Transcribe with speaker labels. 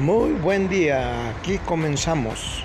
Speaker 1: Muy buen día, aquí comenzamos.